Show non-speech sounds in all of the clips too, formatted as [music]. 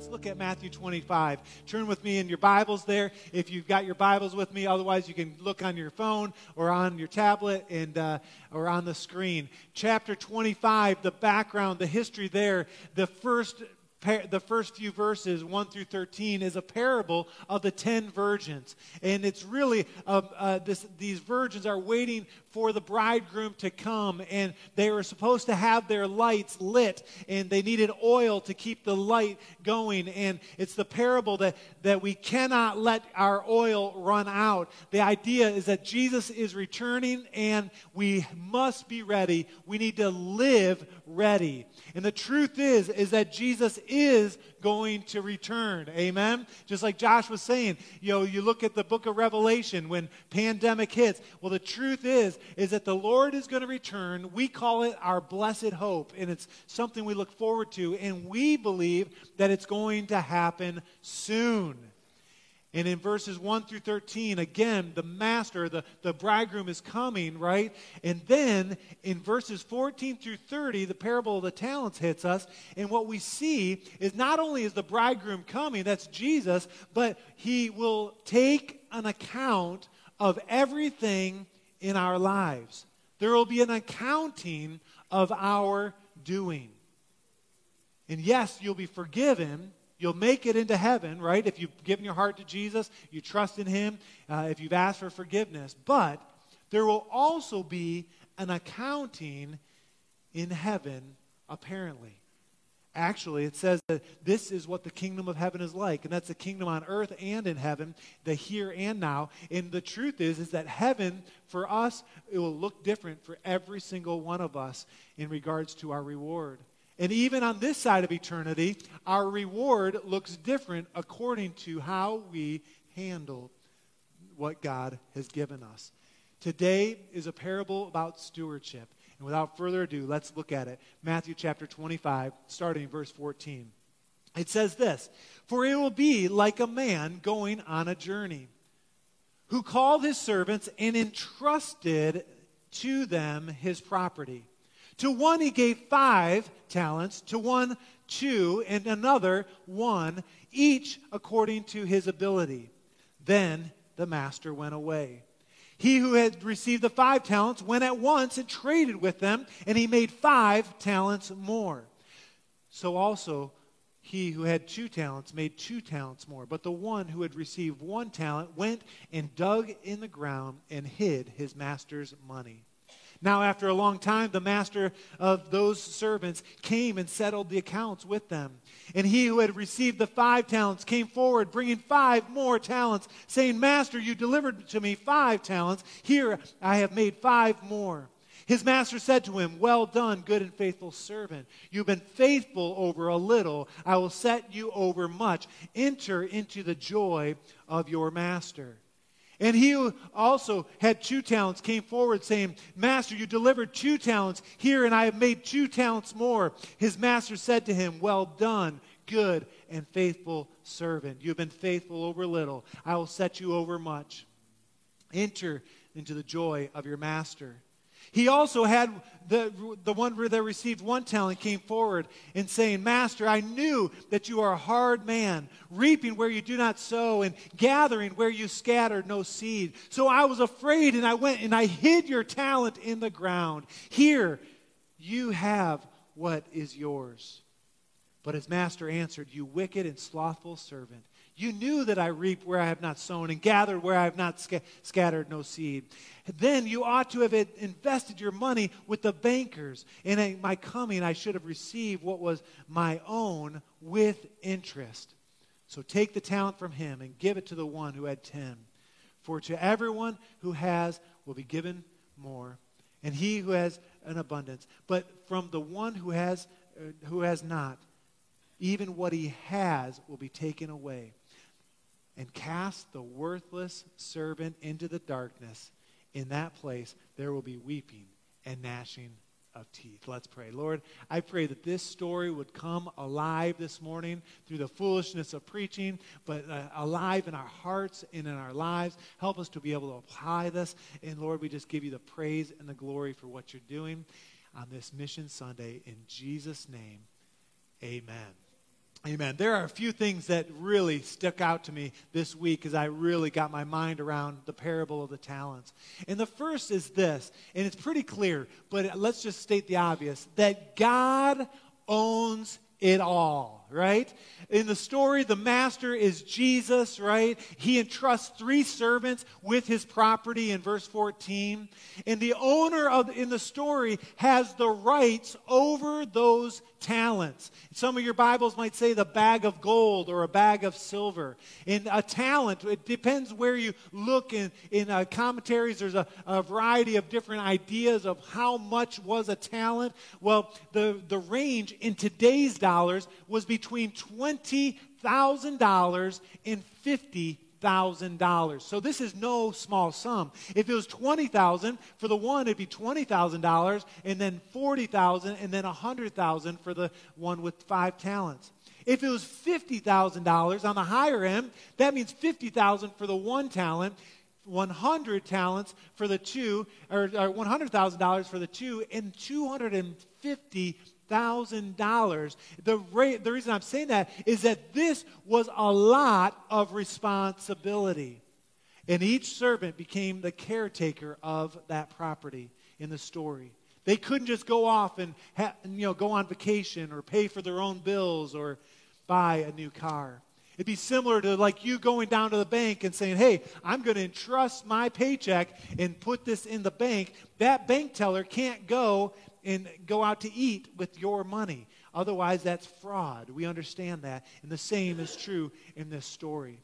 Let's look at Matthew 25. Turn with me in your Bibles there. If you've got your Bibles with me, otherwise you can look on your phone or on your tablet and uh, or on the screen. Chapter 25, the background, the history there. The first the first few verses, 1 through 13, is a parable of the ten virgins. And it's really, uh, uh, this, these virgins are waiting for the bridegroom to come, and they were supposed to have their lights lit, and they needed oil to keep the light going. And it's the parable that, that we cannot let our oil run out. The idea is that Jesus is returning, and we must be ready. We need to live ready. And the truth is, is that Jesus is going to return. Amen? Just like Josh was saying, you know, you look at the book of Revelation when pandemic hits. Well, the truth is, is that the Lord is going to return. We call it our blessed hope, and it's something we look forward to, and we believe that it's going to happen soon. And in verses 1 through 13, again, the master, the, the bridegroom is coming, right? And then in verses 14 through 30, the parable of the talents hits us. And what we see is not only is the bridegroom coming, that's Jesus, but he will take an account of everything in our lives. There will be an accounting of our doing. And yes, you'll be forgiven You'll make it into heaven, right? If you've given your heart to Jesus, you trust in Him, uh, if you've asked for forgiveness. But there will also be an accounting in heaven, apparently. Actually, it says that this is what the kingdom of heaven is like, and that's the kingdom on earth and in heaven, the here and now. And the truth is, is that heaven for us, it will look different for every single one of us in regards to our reward. And even on this side of eternity, our reward looks different according to how we handle what God has given us. Today is a parable about stewardship. And without further ado, let's look at it. Matthew chapter 25, starting verse 14. It says this For it will be like a man going on a journey, who called his servants and entrusted to them his property. To one he gave five talents, to one two, and another one, each according to his ability. Then the master went away. He who had received the five talents went at once and traded with them, and he made five talents more. So also he who had two talents made two talents more. But the one who had received one talent went and dug in the ground and hid his master's money. Now, after a long time, the master of those servants came and settled the accounts with them. And he who had received the five talents came forward, bringing five more talents, saying, Master, you delivered to me five talents. Here I have made five more. His master said to him, Well done, good and faithful servant. You've been faithful over a little. I will set you over much. Enter into the joy of your master. And he also had two talents came forward, saying, Master, you delivered two talents here, and I have made two talents more. His master said to him, Well done, good and faithful servant. You have been faithful over little. I will set you over much. Enter into the joy of your master. He also had the, the one that received one talent came forward and saying, Master, I knew that you are a hard man, reaping where you do not sow and gathering where you scattered no seed. So I was afraid and I went and I hid your talent in the ground. Here, you have what is yours. But his master answered, You wicked and slothful servant. You knew that I reap where I have not sown and gathered where I have not sc- scattered no seed. Then you ought to have invested your money with the bankers. And at my coming, I should have received what was my own with interest. So take the talent from him and give it to the one who had ten. For to everyone who has will be given more, and he who has an abundance. But from the one who has, uh, who has not, even what he has will be taken away and cast the worthless servant into the darkness. In that place, there will be weeping and gnashing of teeth. Let's pray. Lord, I pray that this story would come alive this morning through the foolishness of preaching, but uh, alive in our hearts and in our lives. Help us to be able to apply this. And Lord, we just give you the praise and the glory for what you're doing on this Mission Sunday. In Jesus' name, amen. Amen. There are a few things that really stuck out to me this week as I really got my mind around the parable of the talents. And the first is this, and it's pretty clear, but let's just state the obvious that God owns it all, right? In the story, the master is Jesus, right? He entrusts three servants with his property in verse 14. And the owner of in the story has the rights over those talents. Some of your Bibles might say the bag of gold or a bag of silver. In a talent, it depends where you look in, in uh, commentaries. There's a, a, variety of different ideas of how much was a talent. Well, the, the range in today's dollars was between $20,000 and 50 thousand dollars. So this is no small sum. If it was twenty thousand for the one, it'd be twenty thousand dollars, and then forty thousand, and then a hundred thousand for the one with five talents. If it was fifty thousand dollars on the higher end, that means fifty thousand for the one talent. 100 talents for the two, or, or $100,000 for the two, and 250 thousand dollars. The rate, the reason I'm saying that is that this was a lot of responsibility, and each servant became the caretaker of that property in the story. They couldn't just go off and ha- you know go on vacation or pay for their own bills or buy a new car. It'd be similar to like you going down to the bank and saying, Hey, I'm going to entrust my paycheck and put this in the bank. That bank teller can't go and go out to eat with your money. Otherwise, that's fraud. We understand that. And the same is true in this story.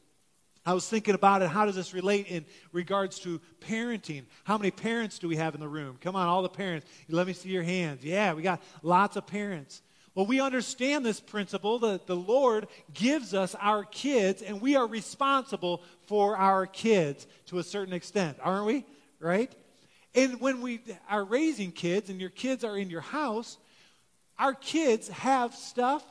I was thinking about it. How does this relate in regards to parenting? How many parents do we have in the room? Come on, all the parents. Let me see your hands. Yeah, we got lots of parents. Well, we understand this principle that the Lord gives us our kids, and we are responsible for our kids to a certain extent, aren't we? Right? And when we are raising kids and your kids are in your house, our kids have stuff,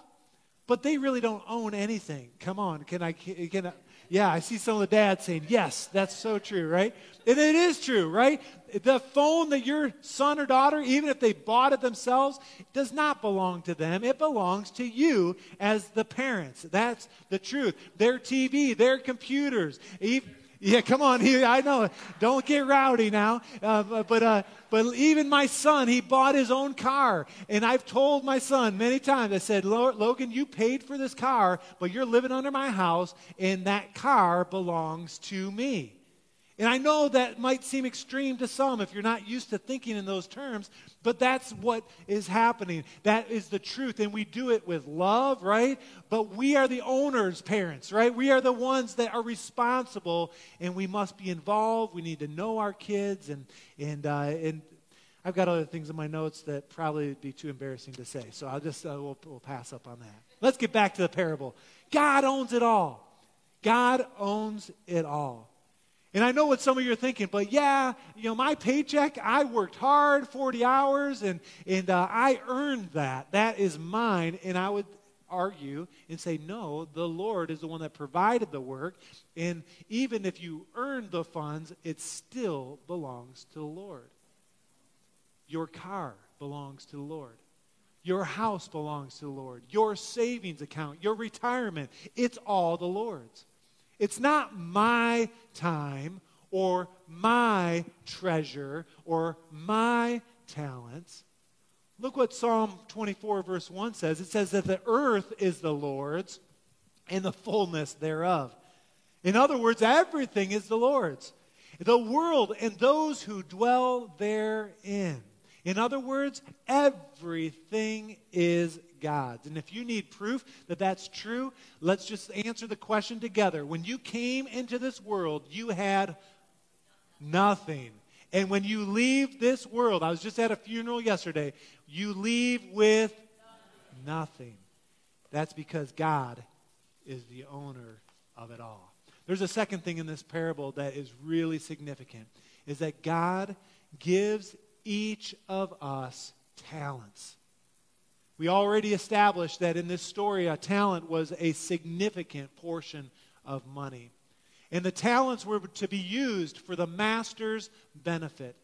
but they really don't own anything. Come on, can I, can I, yeah, I see some of the dads saying, yes, that's so true, right? And it is true, right? The phone that your son or daughter, even if they bought it themselves, does not belong to them. It belongs to you as the parents. That's the truth. Their TV, their computers, even, yeah, come on. He, I know. Don't get rowdy now. Uh, but, uh, but even my son, he bought his own car. And I've told my son many times, I said, Logan, you paid for this car, but you're living under my house, and that car belongs to me. And I know that might seem extreme to some if you're not used to thinking in those terms, but that's what is happening. That is the truth. And we do it with love, right? But we are the owners, parents, right? We are the ones that are responsible, and we must be involved. We need to know our kids. And, and, uh, and I've got other things in my notes that probably would be too embarrassing to say. So I'll just, uh, we'll, we'll pass up on that. Let's get back to the parable. God owns it all. God owns it all. And I know what some of you are thinking, but yeah, you know, my paycheck, I worked hard, 40 hours, and, and uh, I earned that. That is mine. And I would argue and say, no, the Lord is the one that provided the work. And even if you earned the funds, it still belongs to the Lord. Your car belongs to the Lord. Your house belongs to the Lord. Your savings account, your retirement, it's all the Lord's. It's not my time or my treasure or my talents. Look what Psalm 24, verse 1 says. It says that the earth is the Lord's and the fullness thereof. In other words, everything is the Lord's. The world and those who dwell therein. In other words, everything is God's. And if you need proof that that's true, let's just answer the question together. When you came into this world, you had nothing. And when you leave this world, I was just at a funeral yesterday, you leave with nothing. That's because God is the owner of it all. There's a second thing in this parable that is really significant is that God gives each of us talents. We already established that in this story, a talent was a significant portion of money. And the talents were to be used for the master's benefit.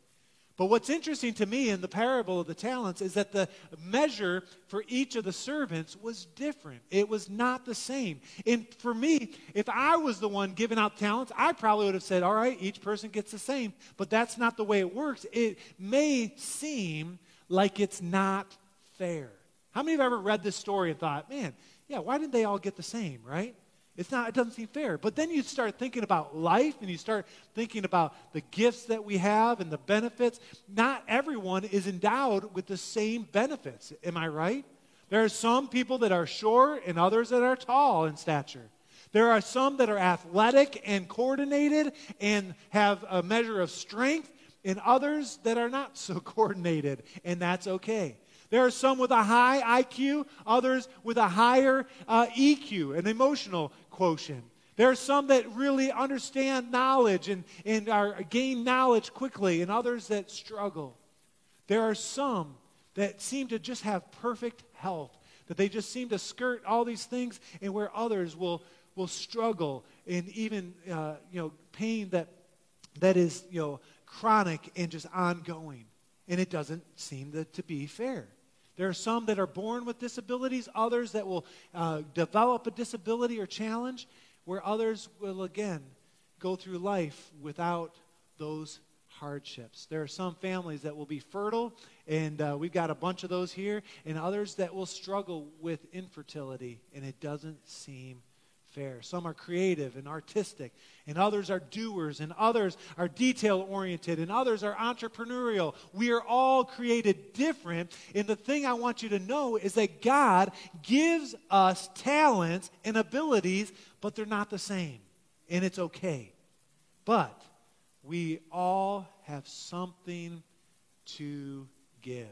But what's interesting to me in the parable of the talents is that the measure for each of the servants was different. It was not the same. And for me, if I was the one giving out talents, I probably would have said, all right, each person gets the same. But that's not the way it works. It may seem like it's not fair. How many have ever read this story and thought, man, yeah, why didn't they all get the same, right? It's not, it doesn't seem fair. But then you start thinking about life and you start thinking about the gifts that we have and the benefits. Not everyone is endowed with the same benefits. Am I right? There are some people that are short and others that are tall in stature. There are some that are athletic and coordinated and have a measure of strength, and others that are not so [laughs] coordinated, and that's okay. There are some with a high IQ, others with a higher uh, EQ, an emotional quotient. There are some that really understand knowledge and, and are, gain knowledge quickly, and others that struggle. There are some that seem to just have perfect health, that they just seem to skirt all these things, and where others will, will struggle in even uh, you know, pain that, that is you know, chronic and just ongoing. And it doesn't seem to, to be fair. There are some that are born with disabilities, others that will uh, develop a disability or challenge, where others will again go through life without those hardships. There are some families that will be fertile, and uh, we've got a bunch of those here, and others that will struggle with infertility, and it doesn't seem fair. Some are creative and artistic, and others are doers, and others are detail oriented, and others are entrepreneurial. We are all created different. And the thing I want you to know is that God gives us talents and abilities, but they're not the same. And it's okay. But we all have something to give.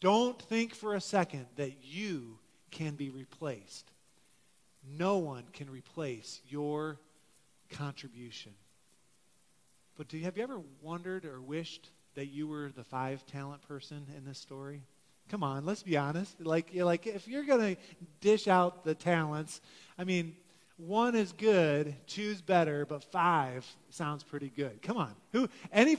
Don't think for a second that you can be replaced. No one can replace your contribution. But do you, have you ever wondered or wished that you were the five talent person in this story? Come on, let's be honest. Like, like if you're going to dish out the talents, I mean, one is good, two's better, but five sounds pretty good. Come on. Who any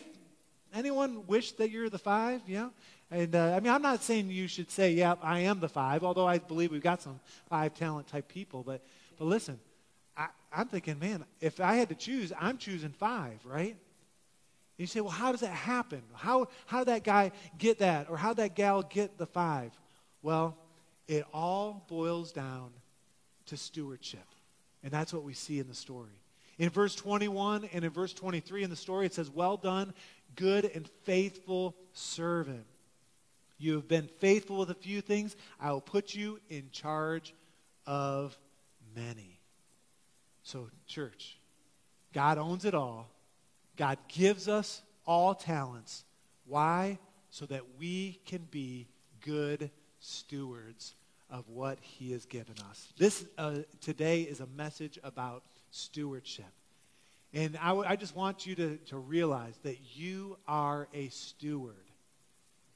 anyone wish that you're the five? Yeah. And uh, I mean, I'm not saying you should say, "Yeah, I am the five, although I believe we've got some five talent type people. But, but listen, I, I'm thinking, man, if I had to choose, I'm choosing five, right? You say, well, how does that happen? How, how did that guy get that? Or how did that gal get the five? Well, it all boils down to stewardship. And that's what we see in the story. In verse 21 and in verse 23 in the story, it says, Well done, good and faithful servant. You have been faithful with a few things. I will put you in charge of many. So, church, God owns it all. God gives us all talents. Why? So that we can be good stewards of what He has given us. This uh, today is a message about stewardship. And I, w- I just want you to, to realize that you are a steward.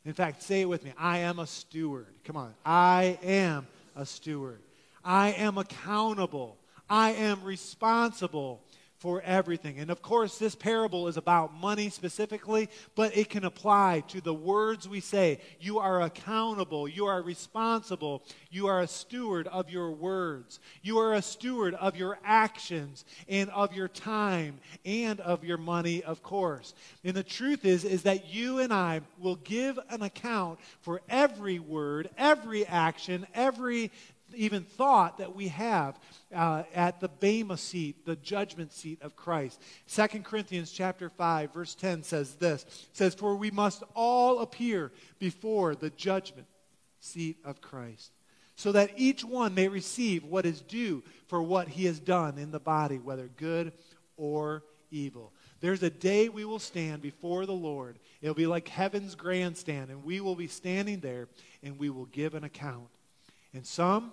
In fact, say it with me I am a steward. Come on. I am a steward. I am accountable. I am responsible for everything. And of course, this parable is about money specifically, but it can apply to the words we say. You are accountable, you are responsible, you are a steward of your words, you are a steward of your actions and of your time and of your money, of course. And the truth is is that you and I will give an account for every word, every action, every even thought that we have uh, at the bema seat the judgment seat of christ. 2 corinthians chapter 5 verse 10 says this. Says for we must all appear before the judgment seat of christ so that each one may receive what is due for what he has done in the body whether good or evil. There's a day we will stand before the lord. It'll be like heaven's grandstand and we will be standing there and we will give an account. And some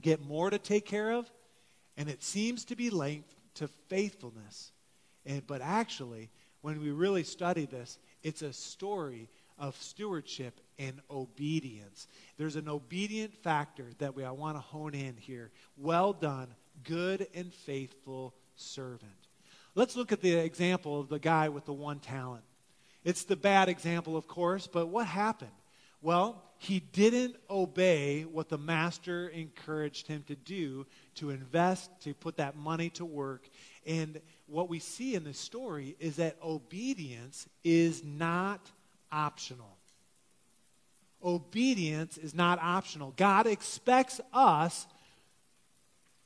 get more to take care of, and it seems to be linked to faithfulness. And, but actually, when we really study this, it's a story of stewardship and obedience. There's an obedient factor that we I want to hone in here. Well done, good and faithful servant. Let's look at the example of the guy with the one talent. It's the bad example, of course, but what happened? Well, he didn't obey what the master encouraged him to do to invest, to put that money to work. And what we see in this story is that obedience is not optional. Obedience is not optional. God expects us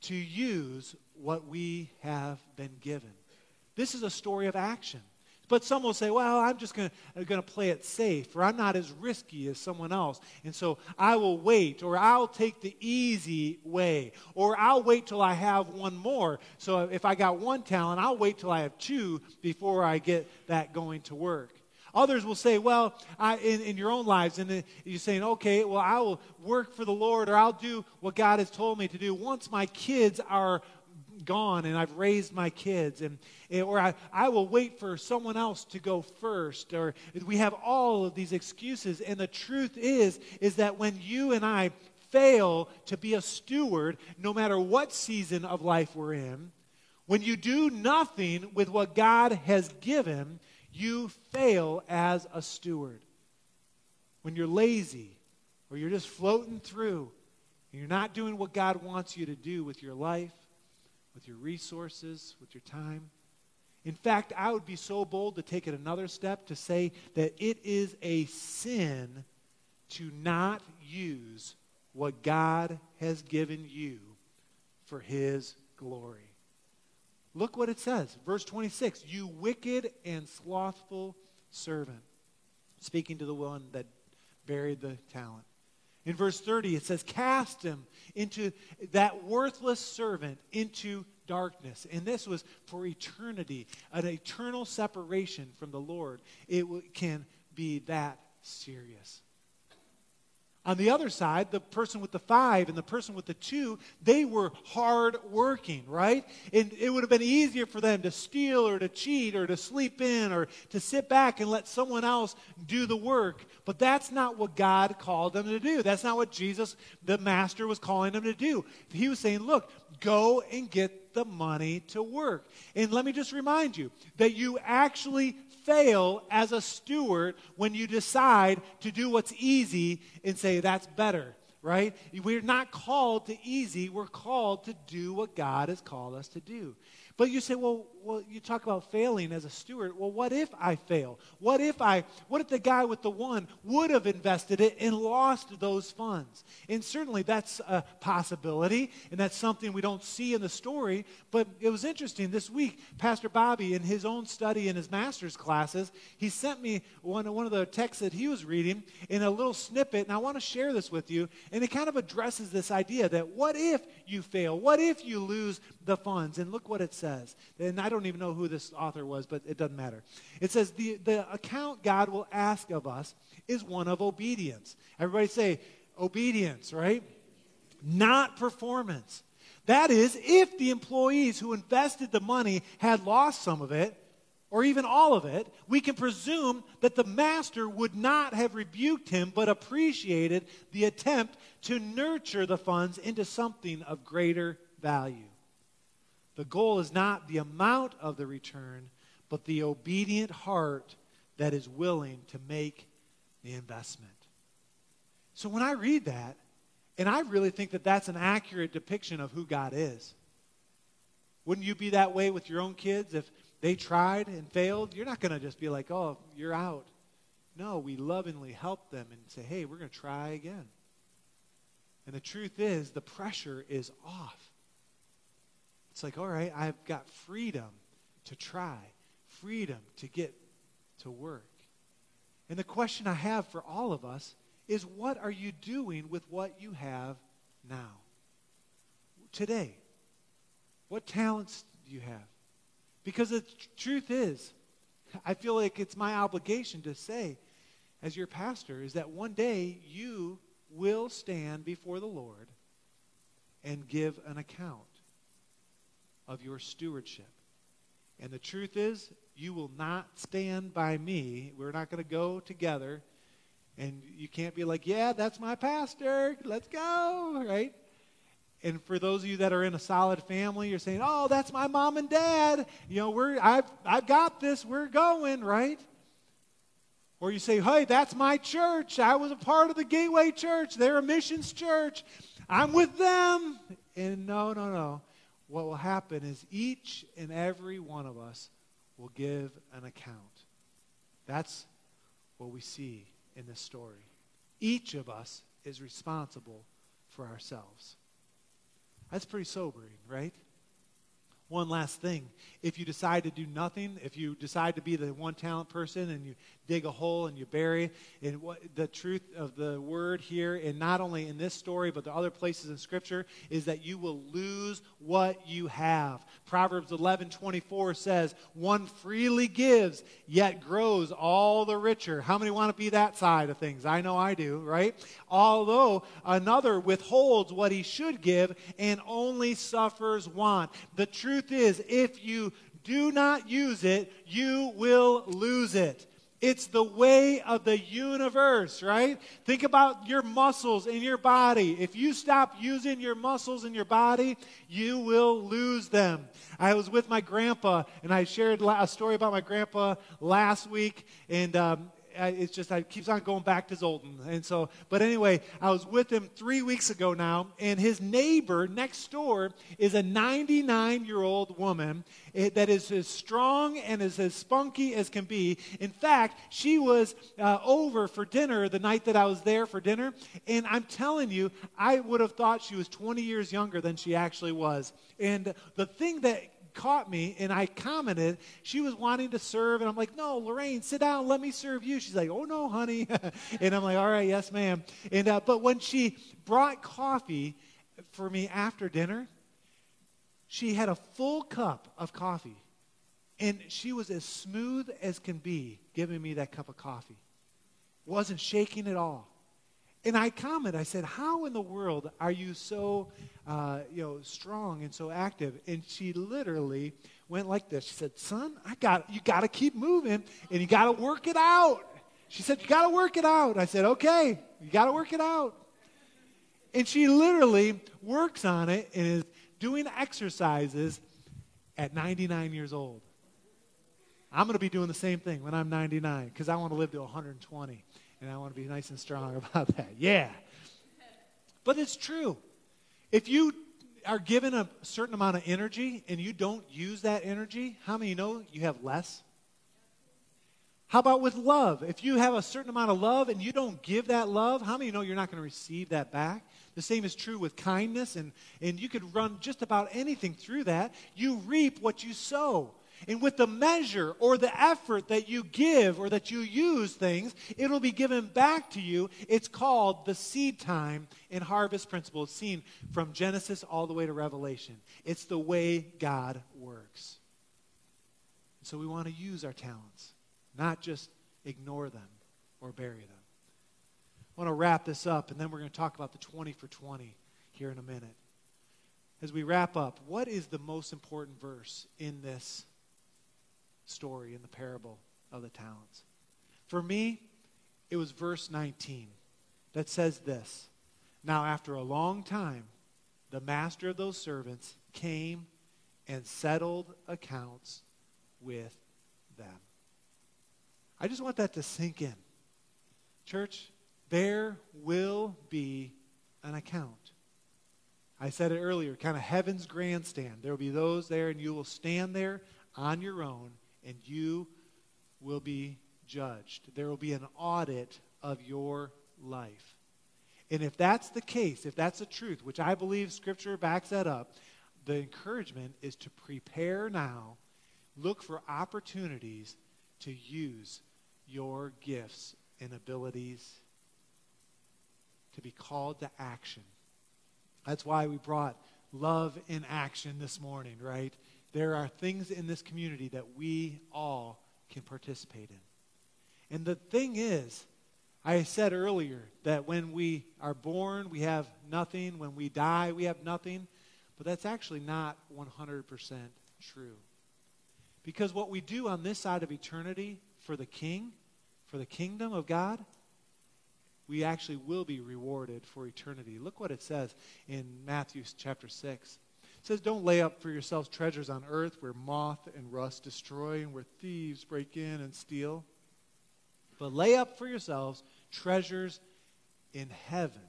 to use what we have been given. This is a story of action. But some will say, well, I'm just going uh, to play it safe, or I'm not as risky as someone else. And so I will wait, or I'll take the easy way, or I'll wait till I have one more. So if I got one talent, I'll wait till I have two before I get that going to work. Others will say, well, I, in, in your own lives, and you're saying, okay, well, I will work for the Lord, or I'll do what God has told me to do once my kids are gone and I've raised my kids, and, or I, I will wait for someone else to go first, or we have all of these excuses. And the truth is, is that when you and I fail to be a steward, no matter what season of life we're in, when you do nothing with what God has given, you fail as a steward. When you're lazy, or you're just floating through, and you're not doing what God wants you to do with your life, with your resources, with your time. In fact, I would be so bold to take it another step to say that it is a sin to not use what God has given you for His glory. Look what it says. Verse 26 You wicked and slothful servant. Speaking to the one that buried the talent. In verse 30, it says, Cast him into that worthless servant into darkness. And this was for eternity, an eternal separation from the Lord. It can be that serious. On the other side, the person with the five and the person with the two, they were hard working, right? And it would have been easier for them to steal or to cheat or to sleep in or to sit back and let someone else do the work. But that's not what God called them to do. That's not what Jesus, the master, was calling them to do. He was saying, look, go and get the money to work. And let me just remind you that you actually fail as a steward when you decide to do what's easy and say, that's better, right? We're not called to easy, we're called to do what God has called us to do. But you say, well, well, you talk about failing as a steward. Well, what if I fail? What if I, what if the guy with the one would have invested it and lost those funds? And certainly that's a possibility, and that's something we don't see in the story. But it was interesting this week, Pastor Bobby, in his own study in his master's classes, he sent me one, one of the texts that he was reading in a little snippet, and I want to share this with you. And it kind of addresses this idea that what if you fail? What if you lose the funds? And look what it says. And I don't even know who this author was, but it doesn't matter. It says, the, the account God will ask of us is one of obedience. Everybody say, obedience, right? Not performance. That is, if the employees who invested the money had lost some of it, or even all of it, we can presume that the master would not have rebuked him, but appreciated the attempt to nurture the funds into something of greater value. The goal is not the amount of the return, but the obedient heart that is willing to make the investment. So when I read that, and I really think that that's an accurate depiction of who God is. Wouldn't you be that way with your own kids if they tried and failed? You're not going to just be like, oh, you're out. No, we lovingly help them and say, hey, we're going to try again. And the truth is, the pressure is off. It's like, all right, I've got freedom to try, freedom to get to work. And the question I have for all of us is what are you doing with what you have now? Today. What talents do you have? Because the truth is, I feel like it's my obligation to say, as your pastor, is that one day you will stand before the Lord and give an account of your stewardship. And the truth is, you will not stand by me. We're not going to go together And you can't be like, yeah, that's my pastor. Let's go, right? And for those of you that are in a solid family, you're saying, oh, that's my mom and dad. You know, we're, I've, I've got this. We're going, right? Or you say, hey, that's my church. I was a part of the Gateway Church. They're a missions church. I'm with them. And no, no, no. What will happen is each and every one of us will give an account. That's what we see in this story. Each of us is responsible for ourselves. That's pretty sobering, right? One last thing. If you decide to do nothing, if you decide to be the one talent person and you dig a hole and you bury and what the truth of the word here and not only in this story but the other places in scripture is that you will lose what you have. Proverbs 11 24 says one freely gives yet grows all the richer. How many want to be that side of things? I know i do right? Although another withholds what he should give and only suffers want. The truth is if you do not use it you will lose it it's the way of the universe, right? Think about your muscles in your body. If you stop using your muscles in your body, you will lose them. I was with my grandpa, and I shared a story about my grandpa last week, and um, it's just, I keeps on going back to Zoltan. And so, but anyway, I was with him three weeks ago now, and his neighbor next door is a 99 year old woman eh, that is as strong and is as spunky as can be. In fact, she was uh, over for dinner the night that I was there for dinner, and I'm telling you, I would have thought she was 20 years younger than she actually was. And the thing that caught me and I commented. She was wanting to serve, and I'm like, No, Lorraine, sit down, let me serve you. She's like, Oh, no, honey. [laughs] and I'm like, All right, yes, ma'am. And, uh, but when she brought coffee for me after dinner, she had a full cup of coffee. And she was as smooth as can be giving me that cup of coffee. Wasn't shaking at all. And I comment, I said, How in the world are you so uh, you know, strong and so active? And she literally went like this. She said, Son, I got you gotta keep moving and you gotta work it out. She said, You gotta work it out. I said, Okay, you gotta work it out. And she literally works on it and is doing exercises at 99 years old. I'm going to be doing the same thing when I'm 99 because I want to live to 120. And I want to be nice and strong [laughs] about that. Yeah. But it's true. If you are given a certain amount of energy and you don't use that energy, how many know you have less? How about with love? If you have a certain amount of love and you don't give that love, how many know you're not going to receive that back? The same is true with kindness, and, and you could run just about anything through that. You reap what you sow. And with the measure or the effort that you give or that you use things, it'll be given back to you. It's called the seed time and harvest principle. It's seen from Genesis all the way to Revelation. It's the way God works. So we want to use our talents, not just ignore them or bury them. I want to wrap this up, and then we're going to talk about the 20 for 20 here in a minute. As we wrap up, what is the most important verse in this story in the parable of the talents. For me, it was verse 19 that says this Now, after a long time, the master of those servants came and settled accounts with them. I just want that to sink in. Church, there will be an account. I said it earlier, kind of heaven's grandstand. There will be those there, and you will stand there on your own and you will be judged. There will be an audit of your life. And if that's the case, if that's the truth, which I believe Scripture backs that up, the encouragement is to prepare now, look for opportunities to use your gifts and abilities to be called to action. That's why we brought love in action this morning, right? There are things in this community that we all can participate in. And the thing is, I said earlier that when we are born, we have nothing. When we die, we have nothing. But that's actually not 100% true. Because what we do on this side of eternity for the king, for the kingdom of God, we actually will be rewarded for eternity. Look what it says in Matthew chapter 6. It says, Don't lay up for yourselves treasures on earth where moth and rust destroy and where thieves break in and steal. But lay up for yourselves treasures in heaven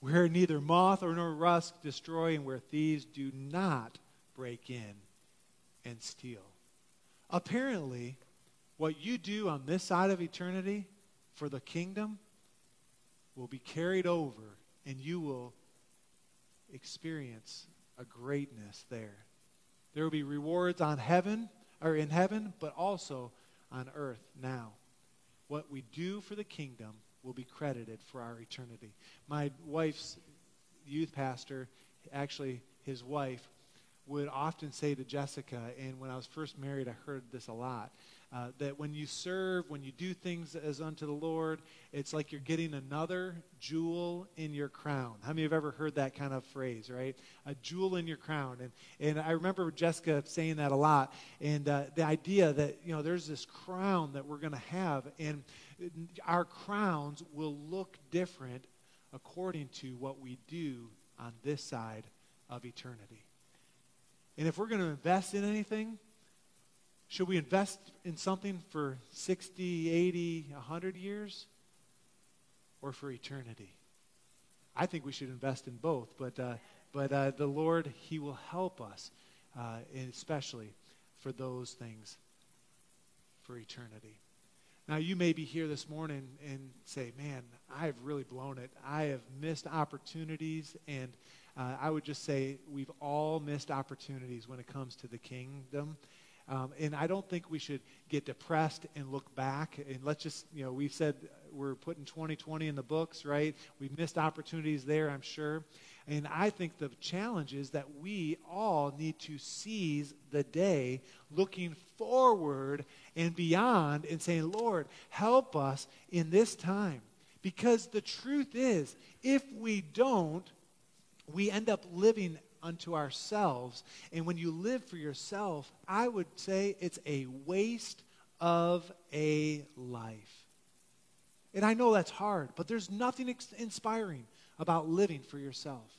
where neither moth or nor rust destroy and where thieves do not break in and steal. Apparently, what you do on this side of eternity for the kingdom will be carried over and you will experience a greatness there. There will be rewards on heaven or in heaven, but also on earth now. What we do for the kingdom will be credited for our eternity. My wife's youth pastor, actually his wife, would often say to Jessica, and when I was first married, I heard this a lot. Uh, that when you serve, when you do things as unto the Lord, it's like you're getting another jewel in your crown. How many have ever heard that kind of phrase, right? A jewel in your crown. And, and I remember Jessica saying that a lot. And uh, the idea that, you know, there's this crown that we're going to have, and our crowns will look different according to what we do on this side of eternity. And if we're going to invest in anything, should we invest in something for 60, 80, 100 years? Or for eternity? I think we should invest in both, but, uh, but uh, the Lord, He will help us, uh, especially for those things for eternity. Now, you may be here this morning and say, man, I've really blown it. I have missed opportunities. And uh, I would just say we've all missed opportunities when it comes to the kingdom. Um, and I don't think we should get depressed and look back. And let's just, you know, we've said we're putting 2020 in the books, right? We've missed opportunities there, I'm sure. And I think the challenge is that we all need to seize the day looking forward and beyond and saying, Lord, help us in this time. Because the truth is, if we don't, we end up living unto ourselves. And when you live for yourself, I would say it's a waste of a life. And I know that's hard, but there's nothing ex- inspiring about living for yourself.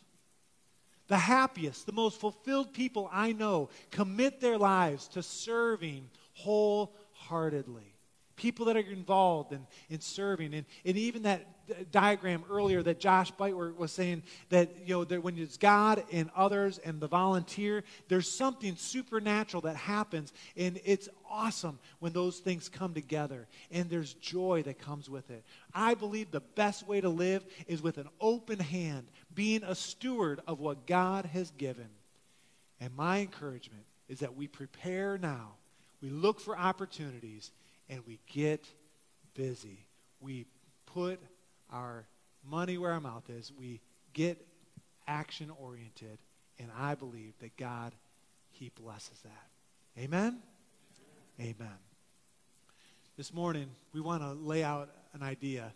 The happiest, the most fulfilled people I know commit their lives to serving wholeheartedly people that are involved in, in serving. And, and even that uh, diagram earlier that Josh Bite was saying that, you know, that when it's God and others and the volunteer, there's something supernatural that happens. And it's awesome when those things come together. And there's joy that comes with it. I believe the best way to live is with an open hand, being a steward of what God has given. And my encouragement is that we prepare now. We look for opportunities and we get busy. We put our money where our mouth is. We get action oriented. And I believe that God, He blesses that. Amen? Amen. This morning, we want to lay out an idea.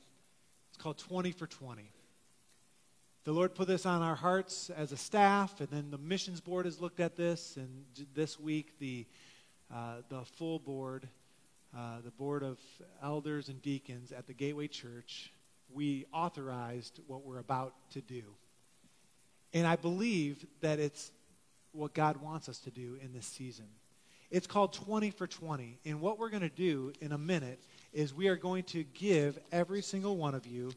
It's called 20 for 20. The Lord put this on our hearts as a staff, and then the missions board has looked at this, and this week the, uh, the full board uh, the board of elders and deacons at the Gateway Church, we authorized what we're about to do. And I believe that it's what God wants us to do in this season. It's called 20 for 20. And what we're going to do in a minute is we are going to give every single one of you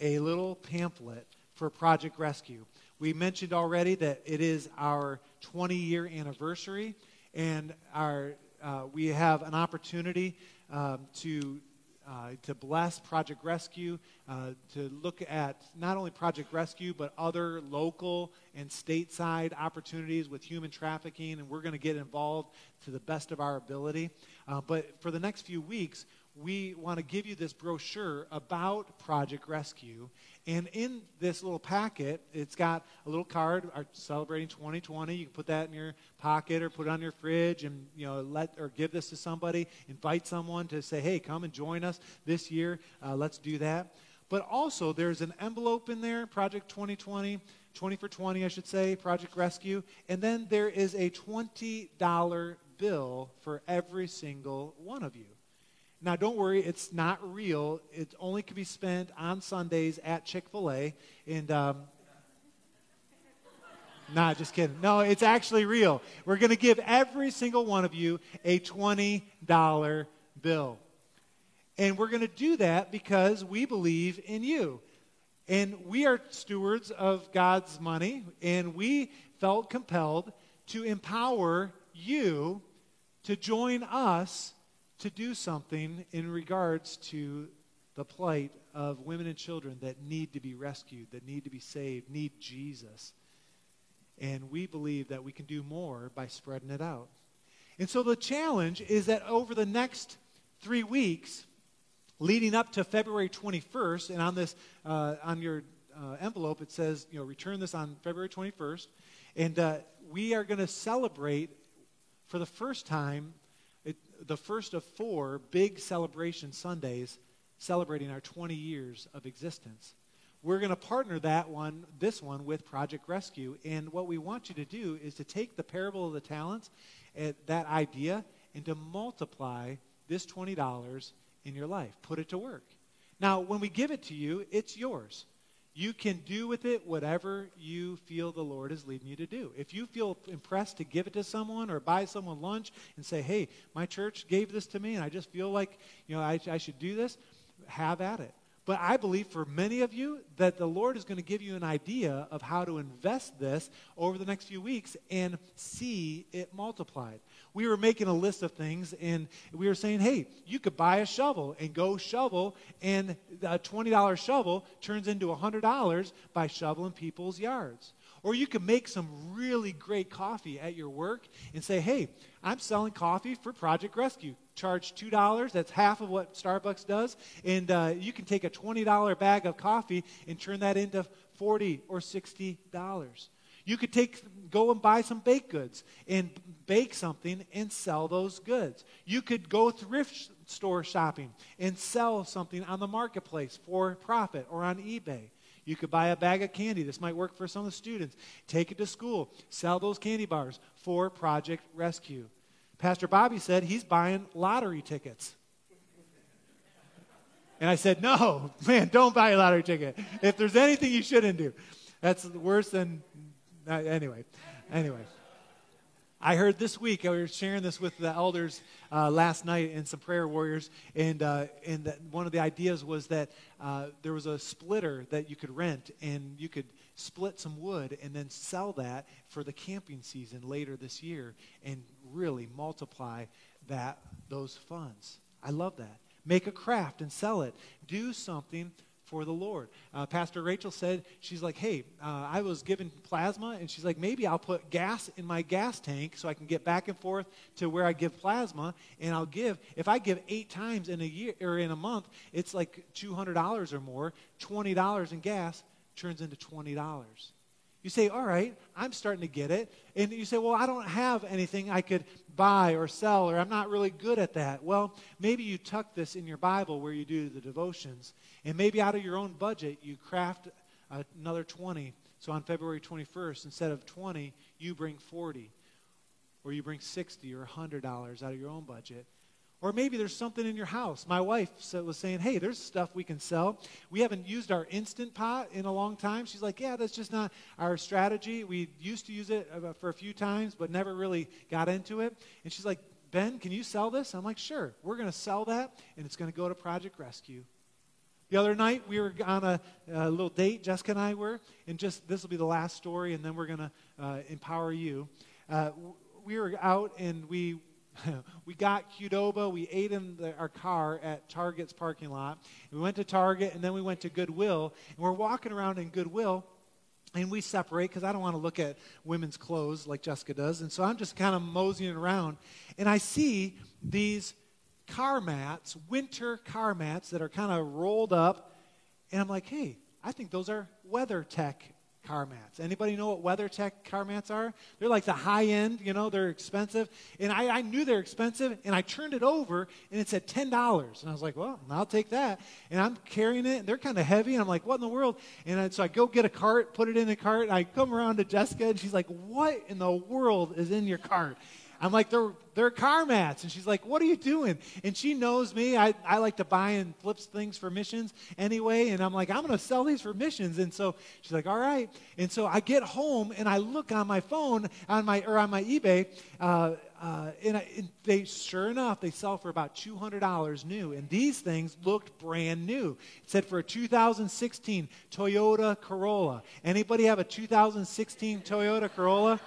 a little pamphlet for Project Rescue. We mentioned already that it is our 20 year anniversary, and our uh, we have an opportunity um, to uh, to bless Project Rescue, uh, to look at not only Project Rescue, but other local and stateside opportunities with human trafficking, and we're going to get involved to the best of our ability. Uh, but for the next few weeks, we want to give you this brochure about Project Rescue and in this little packet, it's got a little card celebrating 2020. You can put that in your pocket or put it on your fridge and you know let or give this to somebody. Invite someone to say, "Hey, come and join us this year. Uh, let's do that." But also, there's an envelope in there, Project 2020, 20 for 20, I should say, Project Rescue. And then there is a $20 bill for every single one of you. Now, don't worry, it's not real. It only can be spent on Sundays at Chick fil A. And, um, nah, just kidding. No, it's actually real. We're going to give every single one of you a $20 bill. And we're going to do that because we believe in you. And we are stewards of God's money, and we felt compelled to empower you to join us to do something in regards to the plight of women and children that need to be rescued, that need to be saved, need Jesus. And we believe that we can do more by spreading it out. And so the challenge is that over the next three weeks, leading up to February 21st, and on this, uh, on your uh, envelope, it says, you know, return this on February 21st, and uh, we are going to celebrate for the first time the first of four big celebration Sundays celebrating our 20 years of existence. We're going to partner that one, this one, with Project Rescue. And what we want you to do is to take the parable of the talents, and that idea, and to multiply this $20 in your life. Put it to work. Now, when we give it to you, it's yours. You can do with it whatever you feel the Lord is leading you to do. If you feel impressed to give it to someone or buy someone lunch and say, hey, my church gave this to me and I just feel like, you know, I, I should do this, have at it. But I believe for many of you that the Lord is going to give you an idea of how to invest this over the next few weeks and see it multiplied. We were making a list of things and we were saying, hey, you could buy a shovel and go shovel, and a $20 shovel turns into $100 by shoveling people's yards. Or you could make some really great coffee at your work and say, hey, I'm selling coffee for Project Rescue. Charge $2. That's half of what Starbucks does. And uh, you can take a $20 bag of coffee and turn that into 40 or $60. You could take, go and buy some baked goods and bake something and sell those goods. You could go thrift store shopping and sell something on the marketplace for profit or on eBay. You could buy a bag of candy. This might work for some of the students. Take it to school. Sell those candy bars for Project Rescue. Pastor Bobby said he's buying lottery tickets. And I said, no, [laughs] man, don't buy a lottery ticket. If there's anything you shouldn't do, that's worse than. Uh, anyway, anyway. I heard this week, I was sharing this with the elders uh, last night and some prayer warriors, and, uh, and one of the ideas was that uh, there was a splitter that you could rent, and you could split some wood and then sell that for the camping season later this year and really multiply that those funds. I love that. Make a craft and sell it. Do something for the Lord. Uh, Pastor Rachel said, she's like, hey, uh, I was given plasma, and she's like, maybe I'll put gas in my gas tank so I can get back and forth to where I give plasma, and I'll give, if I give eight times in a year or in a month, it's like $200 or more, $20 in gas turns into $20. You say, all right, I'm starting to get it. And you say, well, I don't have anything I could buy or sell, or I'm not really good at that. Well, maybe you tuck this in your Bible where you do the devotions, and maybe out of your own budget, you craft another 20. So on February 21st, instead of 20, you bring 40, or you bring 60 or $100 out of your own budget. Or maybe there's something in your house. My wife was saying, hey, there's stuff we can sell. We haven't used our Instant Pot in a long time. She's like, yeah, that's just not our strategy. We used to use it uh, for a few times, but never really got into it. And she's like, Ben, can you sell this? I'm like, sure. We're going to sell that, and it's going to go to Project Rescue. The other night, we were on a, a, little date, Jessica and I were, and just this will be the last story, and then we're going to uh, empower you. Uh, we were out and we [laughs] we got Qdoba. We ate in the, our car at Target's parking lot. We went to Target, and then we went to Goodwill. And we're walking around in Goodwill, and we separate because I don't want to look at women's clothes like Jessica does. And so I'm just kind of moseying around, and I see these car mats, winter car mats that are kind of rolled up. And I'm like, hey, I think those are WeatherTech car mats. Anybody know what WeatherTech car mats are? They're like the high end, you know, they're expensive. And I, I knew they're expensive, and I turned it over, and it said $10. And I was like, well, I'll take that. And I'm carrying it, and they're kind of heavy, and I'm like, what in the world? And I, so I go get a cart, put it in the cart, and I come around to Jessica, and she's like, what in the world is in your cart? I'm like, they're, they're car mats. And she's like, what are you doing? And she knows me. I, I like to buy and flip things for missions anyway. And I'm like, I'm going to sell these for missions. And so she's like, all right. And so I get home and I look on my phone on my, or on my eBay. Uh, uh, and, I, and, they, sure enough, they sell for about $200 new. And these things looked brand new. It said for a 2016 Toyota Corolla. Anybody have a 2016 Toyota Corolla?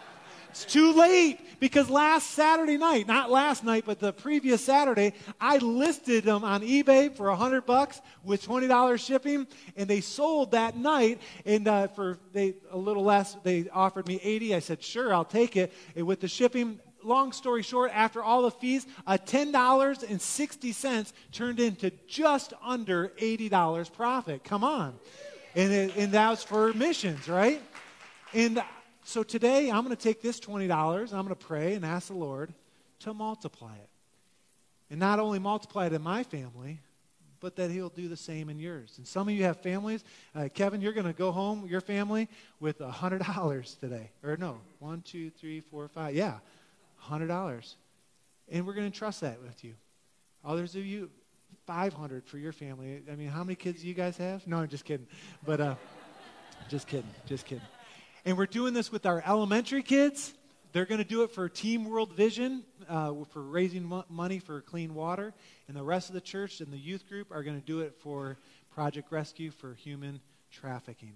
It's too late because last Saturday night, not last night, but the previous Saturday, I listed them on eBay for 100 bucks with $20 shipping, and they sold that night. And uh, for they a little less, they offered me 80. I said, sure, I'll take it. And with the shipping, long story short, after all the fees, a $10.60 turned into just under $80 profit. Come on. And, it, and that was for missions, right? And so today, I'm going to take this $20, I'm going to pray and ask the Lord to multiply it. And not only multiply it in my family, but that He'll do the same in yours. And some of you have families. Uh, Kevin, you're going to go home, your family, with $100 today. Or no, one, two, three, four, five. Yeah, $100. And we're going to trust that with you. Others of you, 500 for your family. I mean, how many kids do you guys have? No, I'm just kidding. But uh, just kidding, just kidding. And we're doing this with our elementary kids. They're going to do it for Team World Vision uh, for raising mo- money for clean water. And the rest of the church and the youth group are going to do it for Project Rescue for human trafficking.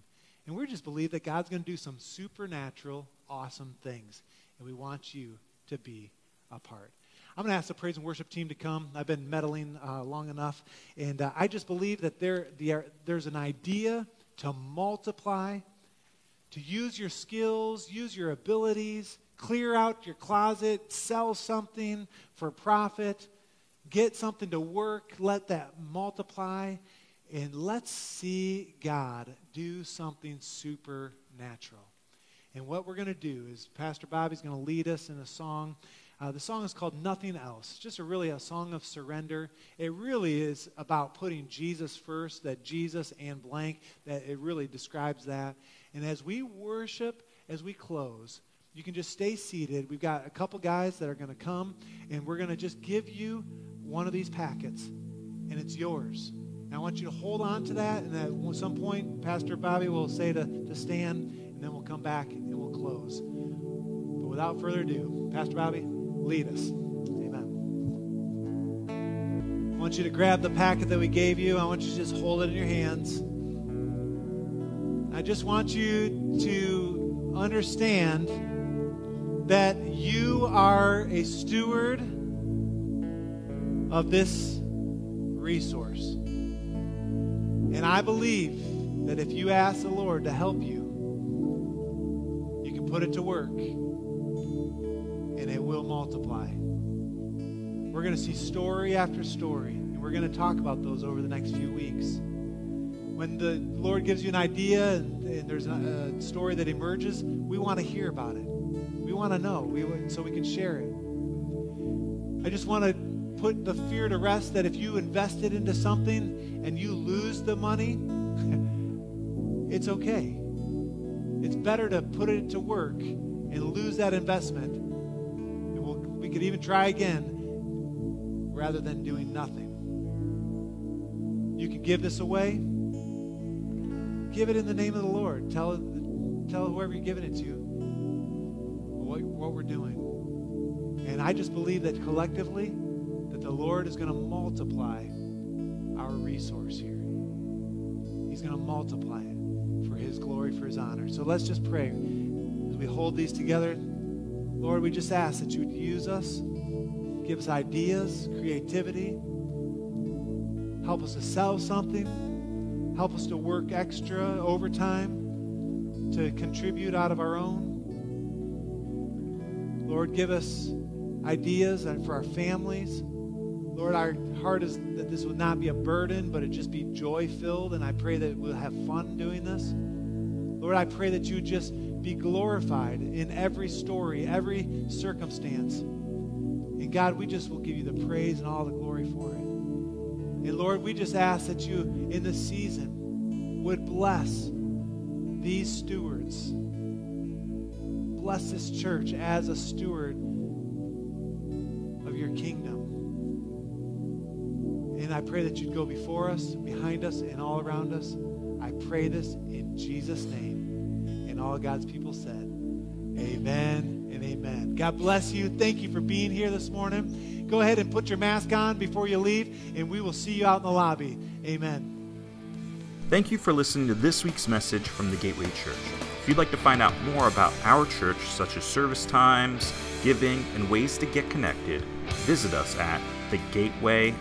And we just believe that God's going to do some supernatural, awesome things. And we want you to be a part. I'm going to ask the praise and worship team to come. I've been meddling uh, long enough. And uh, I just believe that there, the, there's an idea to multiply to use your skills, use your abilities, clear out your closet, sell something for profit, get something to work, let that multiply, and let's see God do something supernatural. And what we're going to do is Pastor Bobby's going to lead us in a song. Uh, the song is called Nothing Else. Just a really a song of surrender. It really is about putting Jesus first, that Jesus and blank, that it really describes that. And as we worship, as we close, you can just stay seated. We've got a couple guys that are going to come, and we're going to just give you one of these packets, and it's yours. And I want you to hold on to that, and at some point, Pastor Bobby will say to, to stand, and then we'll come back and we'll close. But without further ado, Pastor Bobby, lead us. Amen. I want you to grab the packet that we gave you. I want you to just hold it in your hands. I just want you to understand that you are a steward of this resource. And I believe that if you ask the Lord to help you, you can put it to work and it will multiply. We're going to see story after story, and we're going to talk about those over the next few weeks when the Lord gives you an idea and, and there's a, a, story that emerges, we want to hear about it. We want to know we, so we can share it. I just want to put the fear to rest that if you invested into something and you lose the money, [laughs] it's okay. It's better to put it to work and lose that investment. And we'll, we could even try again rather than doing nothing. You could give this away give it in the name of the Lord. Tell, tell whoever you're giving it to what, what we're doing. And I just believe that collectively, that the Lord is going to multiply our resource here. He's going to multiply it for His glory, for His honor. So let's just pray as we hold these together. Lord, we just ask that you would use us, give us ideas, creativity, help us to sell something Help us to work extra overtime to contribute out of our own. Lord, give us ideas and for our families. Lord, our heart is that this would not be a burden, but it just be joy filled. And I pray that we'll have fun doing this. Lord, I pray that you just be glorified in every story, every circumstance. And God, we just will give you the praise and all the glory for it. And Lord, we just ask that you, in this season, would bless these stewards. Bless this church as a steward of your kingdom. And I pray that you'd go before us, behind us, and all around us. I pray this in Jesus' name. And all God's people said, Amen and amen. God bless you. Thank you for being here this morning. Go ahead and put your mask on before you leave, and we will see you out in the lobby. Amen. Thank you for listening to this week's message from the Gateway Church. If you'd like to find out more about our church, such as service times, giving, and ways to get connected, visit us at thegateway.church.